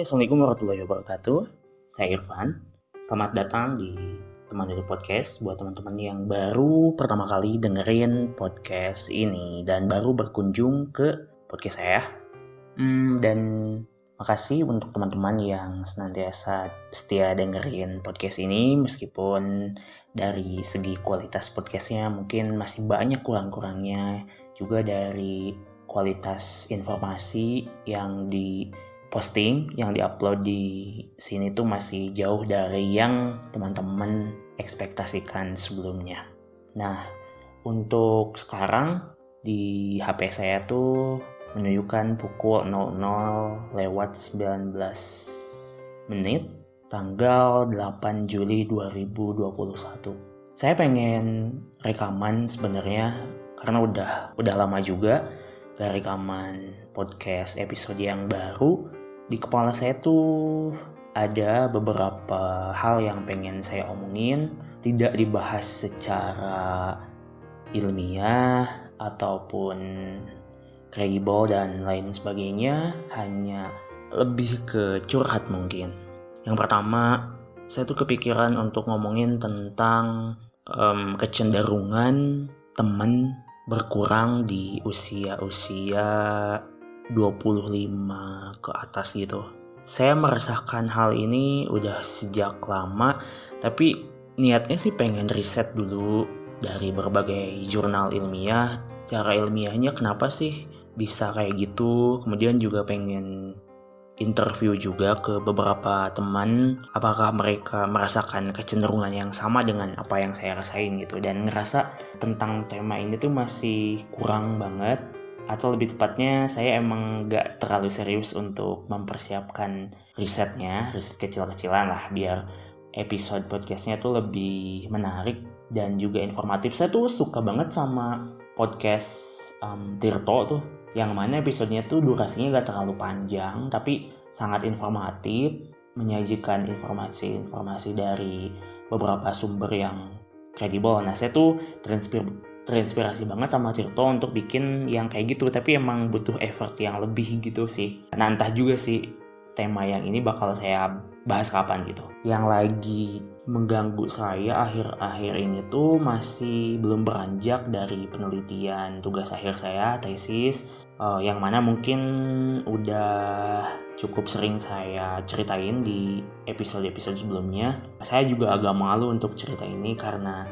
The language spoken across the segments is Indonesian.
Assalamualaikum warahmatullahi wabarakatuh. Saya Irfan. Selamat datang di Teman Duduk Podcast buat teman-teman yang baru pertama kali dengerin podcast ini dan baru berkunjung ke podcast saya. Hmm, dan makasih untuk teman-teman yang senantiasa setia dengerin podcast ini meskipun dari segi kualitas podcastnya mungkin masih banyak kurang-kurangnya juga dari kualitas informasi yang di posting yang diupload di sini tuh masih jauh dari yang teman-teman ekspektasikan sebelumnya. Nah, untuk sekarang di HP saya tuh menunjukkan pukul 00 lewat 19 menit tanggal 8 Juli 2021. Saya pengen rekaman sebenarnya karena udah udah lama juga gak rekaman podcast episode yang baru di kepala saya tuh ada beberapa hal yang pengen saya omongin. Tidak dibahas secara ilmiah ataupun kredibel dan lain sebagainya. Hanya lebih ke curhat mungkin. Yang pertama saya tuh kepikiran untuk ngomongin tentang um, kecenderungan temen berkurang di usia-usia 25 ke atas gitu. Saya merasakan hal ini udah sejak lama, tapi niatnya sih pengen riset dulu dari berbagai jurnal ilmiah. Cara ilmiahnya kenapa sih bisa kayak gitu? Kemudian juga pengen interview juga ke beberapa teman apakah mereka merasakan kecenderungan yang sama dengan apa yang saya rasain gitu dan ngerasa tentang tema ini tuh masih kurang banget atau lebih tepatnya saya emang gak terlalu serius untuk mempersiapkan risetnya, riset kecil-kecilan lah biar episode podcastnya tuh lebih menarik dan juga informatif. Saya tuh suka banget sama podcast um, Tirto tuh, yang mana episodenya tuh durasinya gak terlalu panjang tapi sangat informatif, menyajikan informasi-informasi dari beberapa sumber yang kredibel. Nah saya tuh terinspirasi terinspirasi banget sama Tirto untuk bikin yang kayak gitu. Tapi emang butuh effort yang lebih gitu sih. Nah entah juga sih tema yang ini bakal saya bahas kapan gitu. Yang lagi mengganggu saya akhir-akhir ini tuh masih belum beranjak dari penelitian tugas akhir saya tesis uh, yang mana mungkin udah cukup sering saya ceritain di episode-episode sebelumnya. Saya juga agak malu untuk cerita ini karena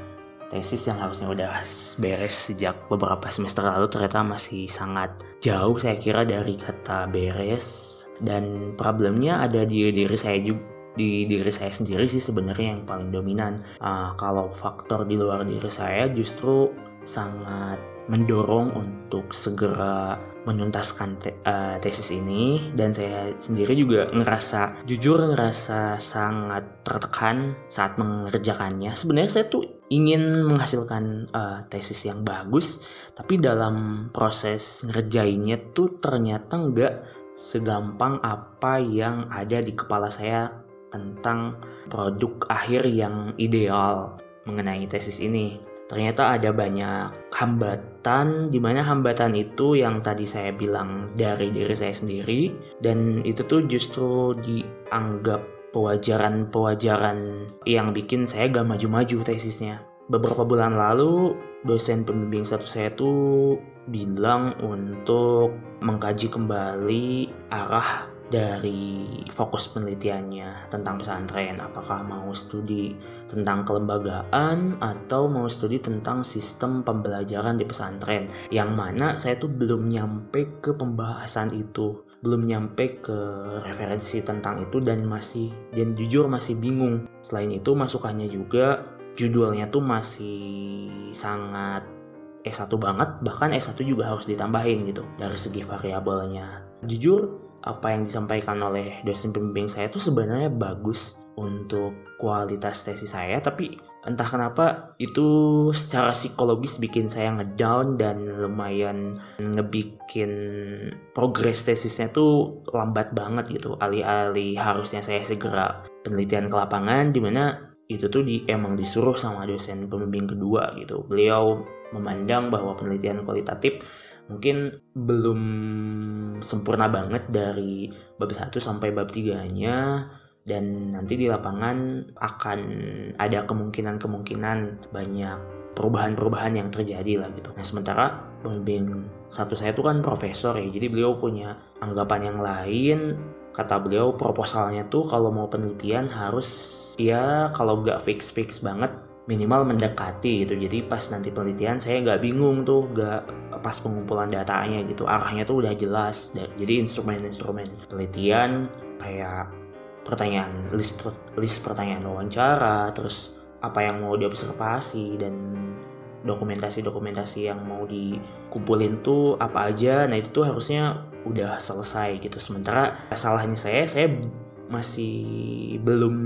tesis yang harusnya udah beres sejak beberapa semester lalu ternyata masih sangat jauh saya kira dari kata beres. Dan problemnya ada di diri saya juga di diri saya sendiri sih sebenarnya yang paling dominan. Uh, kalau faktor di luar diri saya justru sangat mendorong untuk segera menuntaskan te uh, tesis ini. Dan saya sendiri juga ngerasa jujur ngerasa sangat tertekan saat mengerjakannya. Sebenarnya saya tuh ingin menghasilkan uh, tesis yang bagus tapi dalam proses ngerjainnya tuh ternyata nggak segampang apa yang ada di kepala saya tentang produk akhir yang ideal mengenai tesis ini. Ternyata ada banyak hambatan di mana hambatan itu yang tadi saya bilang dari diri saya sendiri dan itu tuh justru dianggap pewajaran-pewajaran yang bikin saya gak maju-maju tesisnya. Beberapa bulan lalu dosen pembimbing satu saya tuh bilang untuk mengkaji kembali arah dari fokus penelitiannya tentang pesantren. Apakah mau studi tentang kelembagaan atau mau studi tentang sistem pembelajaran di pesantren? Yang mana saya tuh belum nyampe ke pembahasan itu belum nyampe ke referensi tentang itu dan masih dan jujur masih bingung. Selain itu masukannya juga judulnya tuh masih sangat S1 banget bahkan S1 juga harus ditambahin gitu dari segi variabelnya. Jujur apa yang disampaikan oleh dosen pembimbing saya itu sebenarnya bagus untuk kualitas tesis saya tapi entah kenapa itu secara psikologis bikin saya ngedown dan lumayan ngebikin progres tesisnya tuh lambat banget gitu. Alih-alih harusnya saya segera penelitian ke lapangan di mana itu tuh di, emang disuruh sama dosen pembimbing kedua gitu. Beliau memandang bahwa penelitian kualitatif mungkin belum sempurna banget dari bab 1 sampai bab 3-nya dan nanti di lapangan akan ada kemungkinan-kemungkinan banyak perubahan-perubahan yang terjadi lah gitu. Nah sementara pembimbing satu saya itu kan profesor ya, jadi beliau punya anggapan yang lain. Kata beliau proposalnya tuh kalau mau penelitian harus ya kalau nggak fix-fix banget minimal mendekati gitu. Jadi pas nanti penelitian saya nggak bingung tuh, nggak pas pengumpulan datanya gitu. Arahnya tuh udah jelas. Jadi instrumen-instrumen penelitian kayak pertanyaan list list pertanyaan wawancara terus apa yang mau diobservasi dan dokumentasi-dokumentasi yang mau dikumpulin tuh apa aja. Nah itu tuh harusnya udah selesai gitu. Sementara salahnya saya saya masih belum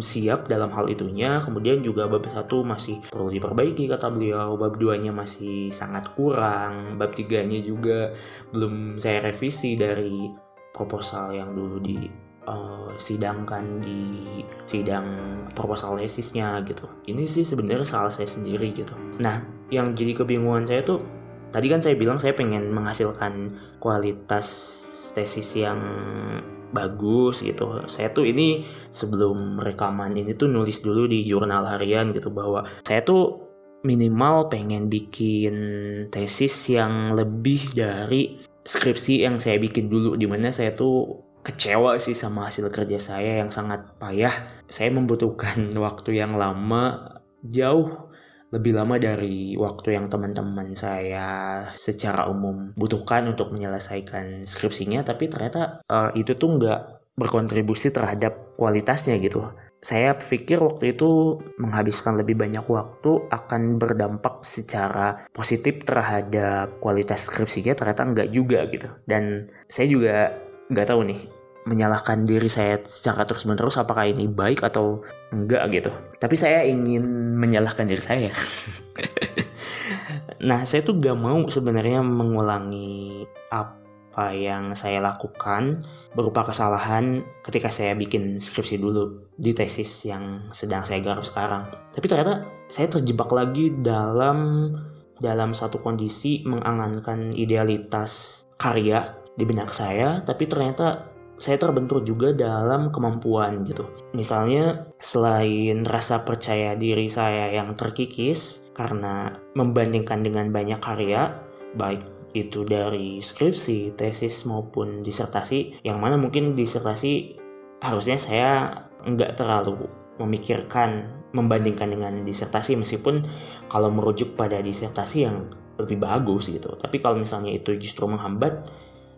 siap dalam hal itunya. Kemudian juga bab satu masih perlu diperbaiki kata beliau. Bab duanya masih sangat kurang. Bab tiganya juga belum saya revisi dari proposal yang dulu di uh, sidangkan di sidang proposal tesisnya gitu. Ini sih sebenarnya salah saya sendiri gitu. Nah, yang jadi kebingungan saya tuh tadi kan saya bilang saya pengen menghasilkan kualitas tesis yang bagus gitu. Saya tuh ini sebelum rekaman ini tuh nulis dulu di jurnal harian gitu bahwa saya tuh minimal pengen bikin tesis yang lebih dari skripsi yang saya bikin dulu di mana saya tuh kecewa sih sama hasil kerja saya yang sangat payah. Saya membutuhkan waktu yang lama, jauh lebih lama dari waktu yang teman-teman saya secara umum butuhkan untuk menyelesaikan skripsinya, tapi ternyata uh, itu tuh nggak berkontribusi terhadap kualitasnya gitu. Saya pikir waktu itu menghabiskan lebih banyak waktu akan berdampak secara positif terhadap kualitas skripsinya, ternyata nggak juga gitu. Dan saya juga nggak tahu nih menyalahkan diri saya secara terus menerus apakah ini baik atau enggak gitu. Tapi saya ingin menyalahkan diri saya. Nah saya tuh gak mau sebenarnya mengulangi apa yang saya lakukan. Berupa kesalahan ketika saya bikin skripsi dulu di tesis yang sedang saya garap sekarang. Tapi ternyata saya terjebak lagi dalam dalam satu kondisi mengangankan idealitas karya di benak saya, tapi ternyata saya terbentur juga dalam kemampuan gitu. Misalnya selain rasa percaya diri saya yang terkikis karena membandingkan dengan banyak karya, baik itu dari skripsi, tesis maupun disertasi, yang mana mungkin disertasi harusnya saya nggak terlalu memikirkan membandingkan dengan disertasi meskipun kalau merujuk pada disertasi yang lebih bagus gitu. Tapi kalau misalnya itu justru menghambat,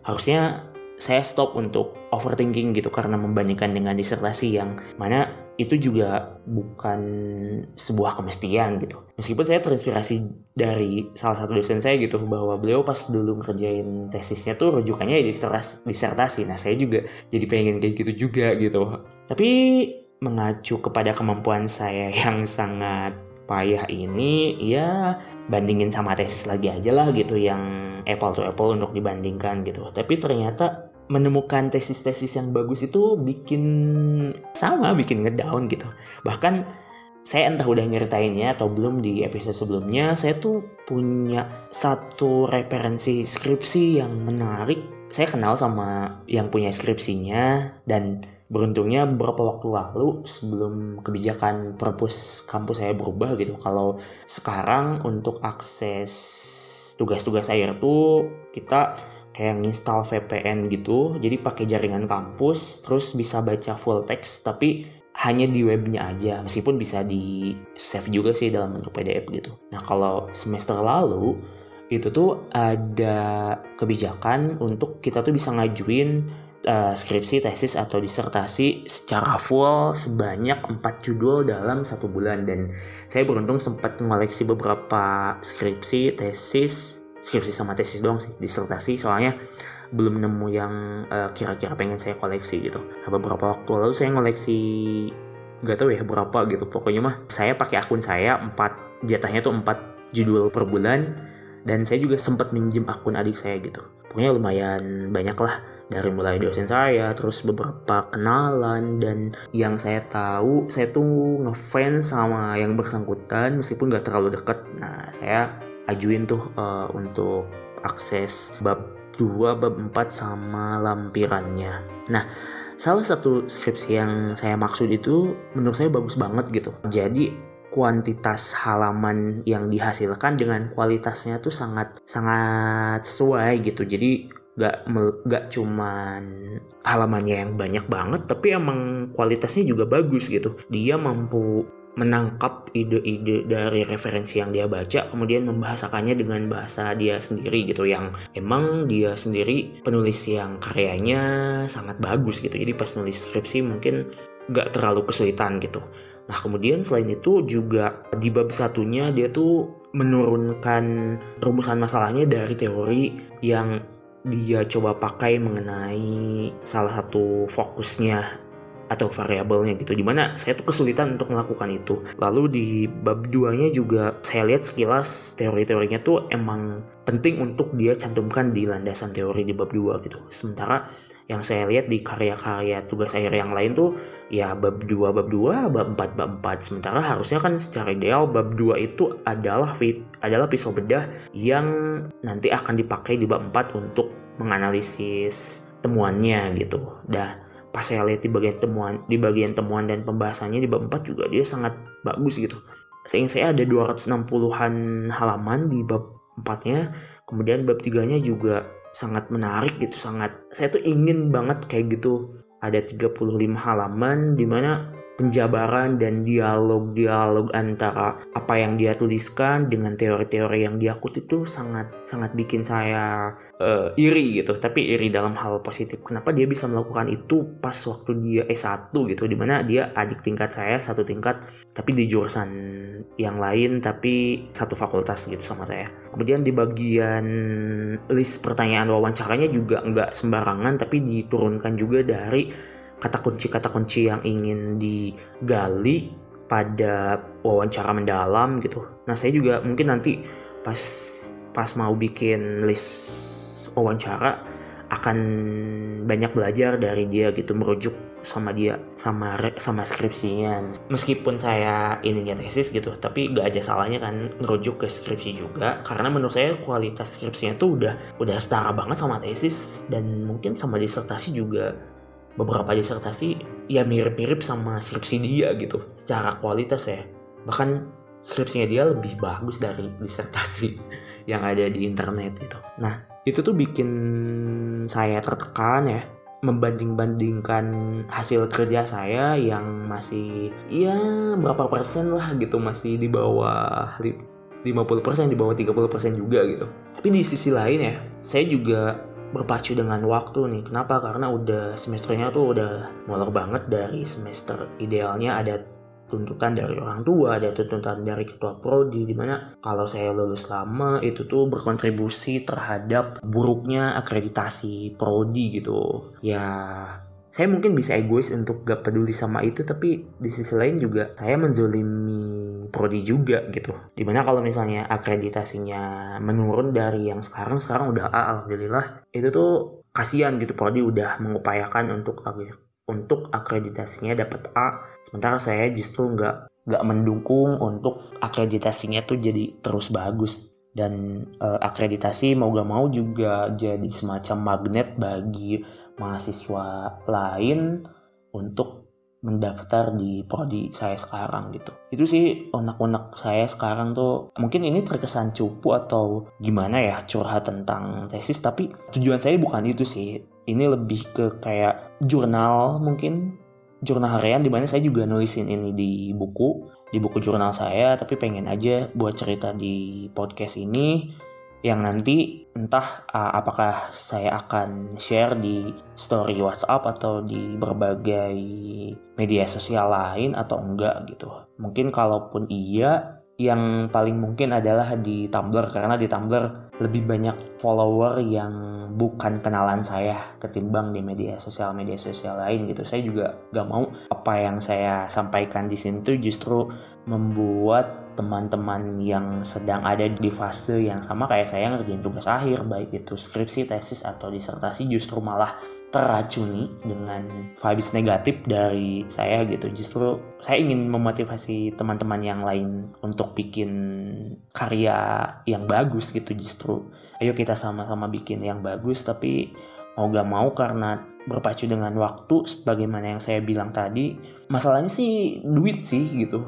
harusnya saya stop untuk overthinking gitu karena membandingkan dengan disertasi yang mana itu juga bukan sebuah kemestian gitu. Meskipun saya terinspirasi dari salah satu dosen saya gitu bahwa beliau pas dulu ngerjain tesisnya tuh rujukannya ya disertasi, disertasi. Nah saya juga jadi pengen kayak gitu juga gitu. Tapi mengacu kepada kemampuan saya yang sangat payah ini ya bandingin sama tesis lagi aja lah gitu yang apple to apple untuk dibandingkan gitu. Tapi ternyata menemukan tesis-tesis yang bagus itu bikin sama bikin ngedown gitu. Bahkan saya entah udah nyeritainnya atau belum di episode sebelumnya saya tuh punya satu referensi skripsi yang menarik. Saya kenal sama yang punya skripsinya dan beruntungnya beberapa waktu lalu sebelum kebijakan perpus kampus saya berubah gitu. Kalau sekarang untuk akses tugas-tugas air tuh kita kayak nginstal VPN gitu jadi pakai jaringan kampus terus bisa baca full text tapi hanya di webnya aja meskipun bisa di save juga sih dalam bentuk PDF gitu. Nah kalau semester lalu itu tuh ada kebijakan untuk kita tuh bisa ngajuin uh, skripsi, tesis atau disertasi secara full sebanyak 4 judul dalam satu bulan. Dan saya beruntung sempat mengoleksi beberapa skripsi, tesis, skripsi sama tesis doang sih disertasi. Soalnya belum nemu yang eh, kira-kira pengen saya koleksi gitu. Nah, beberapa waktu lalu saya ngoleksi nggak tahu ya berapa gitu. Pokoknya mah saya pakai akun saya empat jatahnya tuh empat judul per bulan. Dan saya juga sempat minjem akun adik saya gitu. Pokoknya lumayan banyak lah. Dari mulai dosen saya terus beberapa kenalan. Dan yang saya tahu saya tuh ngefans sama yang bersangkutan meskipun nggak terlalu deket. Nah saya ajuin tuh uh, untuk akses bab 2, bab 4 sama lampirannya. Nah, salah satu skripsi yang saya maksud itu menurut saya bagus banget gitu. Jadi kuantitas halaman yang dihasilkan dengan kualitasnya tuh sangat sangat sesuai gitu. Jadi gak, gak cuman halamannya yang banyak banget tapi emang kualitasnya juga bagus gitu dia mampu menangkap ide-ide dari referensi yang dia baca kemudian membahasakannya dengan bahasa dia sendiri gitu yang emang dia sendiri penulis yang karyanya sangat bagus gitu. Jadi pas nulis skripsi mungkin gak terlalu kesulitan gitu. Nah kemudian selain itu juga di bab satunya dia tuh menurunkan rumusan masalahnya dari teori yang dia coba pakai mengenai salah satu fokusnya atau variabelnya gitu di mana saya tuh kesulitan untuk melakukan itu. Lalu di bab 2 nya juga saya lihat sekilas teori-teorinya tuh emang penting untuk dia cantumkan di landasan teori di bab 2 gitu. Sementara yang saya lihat di karya-karya tugas akhir yang lain tuh ya bab 2 bab 2 bab 4 bab 4 sementara harusnya kan secara ideal bab 2 itu adalah adalah pisau bedah yang nanti akan dipakai di bab 4 untuk menganalisis temuannya gitu. Dah pas saya lihat di bagian temuan di bagian temuan dan pembahasannya di bab 4 juga dia sangat bagus gitu. Seingat saya ada 260-an halaman di bab 4-nya, kemudian bab 3-nya juga sangat menarik gitu, sangat saya tuh ingin banget kayak gitu. Ada 35 halaman di mana penjabaran dan dialog-dialog antara apa yang dia tuliskan dengan teori-teori yang dia kutip itu sangat sangat bikin saya uh, iri gitu. Tapi iri dalam hal positif. Kenapa dia bisa melakukan itu pas waktu dia S1 gitu? Di mana dia adik tingkat saya satu tingkat tapi di jurusan yang lain tapi satu fakultas gitu sama saya. Kemudian di bagian list pertanyaan wawancaranya juga nggak sembarangan tapi diturunkan juga dari kata kunci-kata kunci yang ingin digali pada wawancara mendalam gitu. Nah saya juga mungkin nanti pas pas mau bikin list wawancara akan banyak belajar dari dia gitu merujuk sama dia sama sama skripsinya meskipun saya ininya tesis gitu tapi gak aja salahnya kan merujuk ke skripsi juga karena menurut saya kualitas skripsinya tuh udah udah setara banget sama tesis dan mungkin sama disertasi juga beberapa disertasi ya mirip-mirip sama skripsi dia gitu secara kualitas ya. Bahkan skripsinya dia lebih bagus dari disertasi yang ada di internet itu nah itu tuh bikin saya tertekan ya membanding-bandingkan hasil kerja saya yang masih ya berapa persen lah gitu masih di bawah 50% di bawah 30% juga gitu. Tapi di sisi lain ya saya juga berpacu dengan waktu nih. Kenapa? Karena udah semesternya tuh udah molor banget dari semester idealnya ada tuntutan dari orang tua, ada tuntutan dari ketua prodi di mana kalau saya lulus lama itu tuh berkontribusi terhadap buruknya akreditasi prodi gitu. Ya saya mungkin bisa egois untuk gak peduli sama itu tapi di sisi lain juga saya menzolimi prodi juga gitu. Di mana kalau misalnya akreditasinya menurun dari yang sekarang sekarang udah A alhamdulillah. Itu tuh kasihan gitu prodi udah mengupayakan untuk untuk akreditasinya dapat A. Sementara saya justru nggak nggak mendukung untuk akreditasinya tuh jadi terus bagus. Dan uh, akreditasi mau gak mau juga jadi semacam magnet bagi mahasiswa lain untuk mendaftar di prodi saya sekarang gitu. Itu sih onak-onak saya sekarang tuh mungkin ini terkesan cupu atau gimana ya curhat tentang tesis tapi tujuan saya bukan itu sih. Ini lebih ke kayak jurnal mungkin jurnal harian di mana saya juga nulisin ini di buku di buku jurnal saya tapi pengen aja buat cerita di podcast ini yang nanti entah uh, apakah saya akan share di story WhatsApp atau di berbagai media sosial lain atau enggak gitu. Mungkin kalaupun iya, yang paling mungkin adalah di Tumblr karena di Tumblr lebih banyak follower yang bukan kenalan saya ketimbang di media sosial media sosial lain gitu. Saya juga gak mau apa yang saya sampaikan di sini tuh justru membuat teman-teman yang sedang ada di fase yang sama kayak saya ngerjain tugas akhir baik itu skripsi, tesis atau disertasi justru malah teracuni dengan vibes negatif dari saya gitu. Justru saya ingin memotivasi teman-teman yang lain untuk bikin karya yang bagus gitu justru. Ayo kita sama-sama bikin yang bagus tapi mau gak mau karena berpacu dengan waktu sebagaimana yang saya bilang tadi masalahnya sih duit sih gitu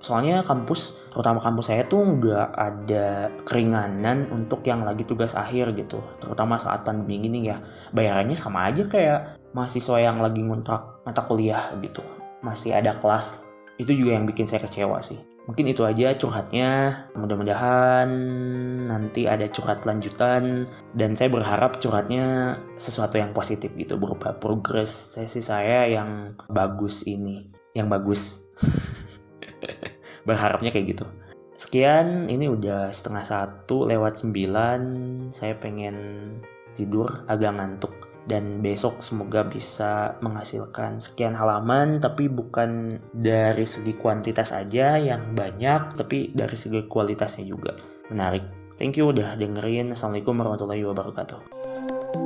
soalnya kampus terutama kampus saya tuh nggak ada keringanan untuk yang lagi tugas akhir gitu. Terutama saat pandemi gini ya. Bayarannya sama aja kayak mahasiswa yang lagi ngontrak mata kuliah gitu. Masih ada kelas. Itu juga yang bikin saya kecewa sih. Mungkin itu aja curhatnya. Mudah-mudahan nanti ada curhat lanjutan. Dan saya berharap curhatnya sesuatu yang positif gitu. Berupa progres sesi saya yang bagus ini. Yang bagus berharapnya kayak gitu. Sekian ini udah setengah satu lewat sembilan. Saya pengen tidur agak ngantuk. Dan besok semoga bisa menghasilkan sekian halaman tapi bukan dari segi kuantitas aja yang banyak tapi dari segi kualitasnya juga. Menarik. Thank you udah dengerin. Assalamualaikum warahmatullahi wabarakatuh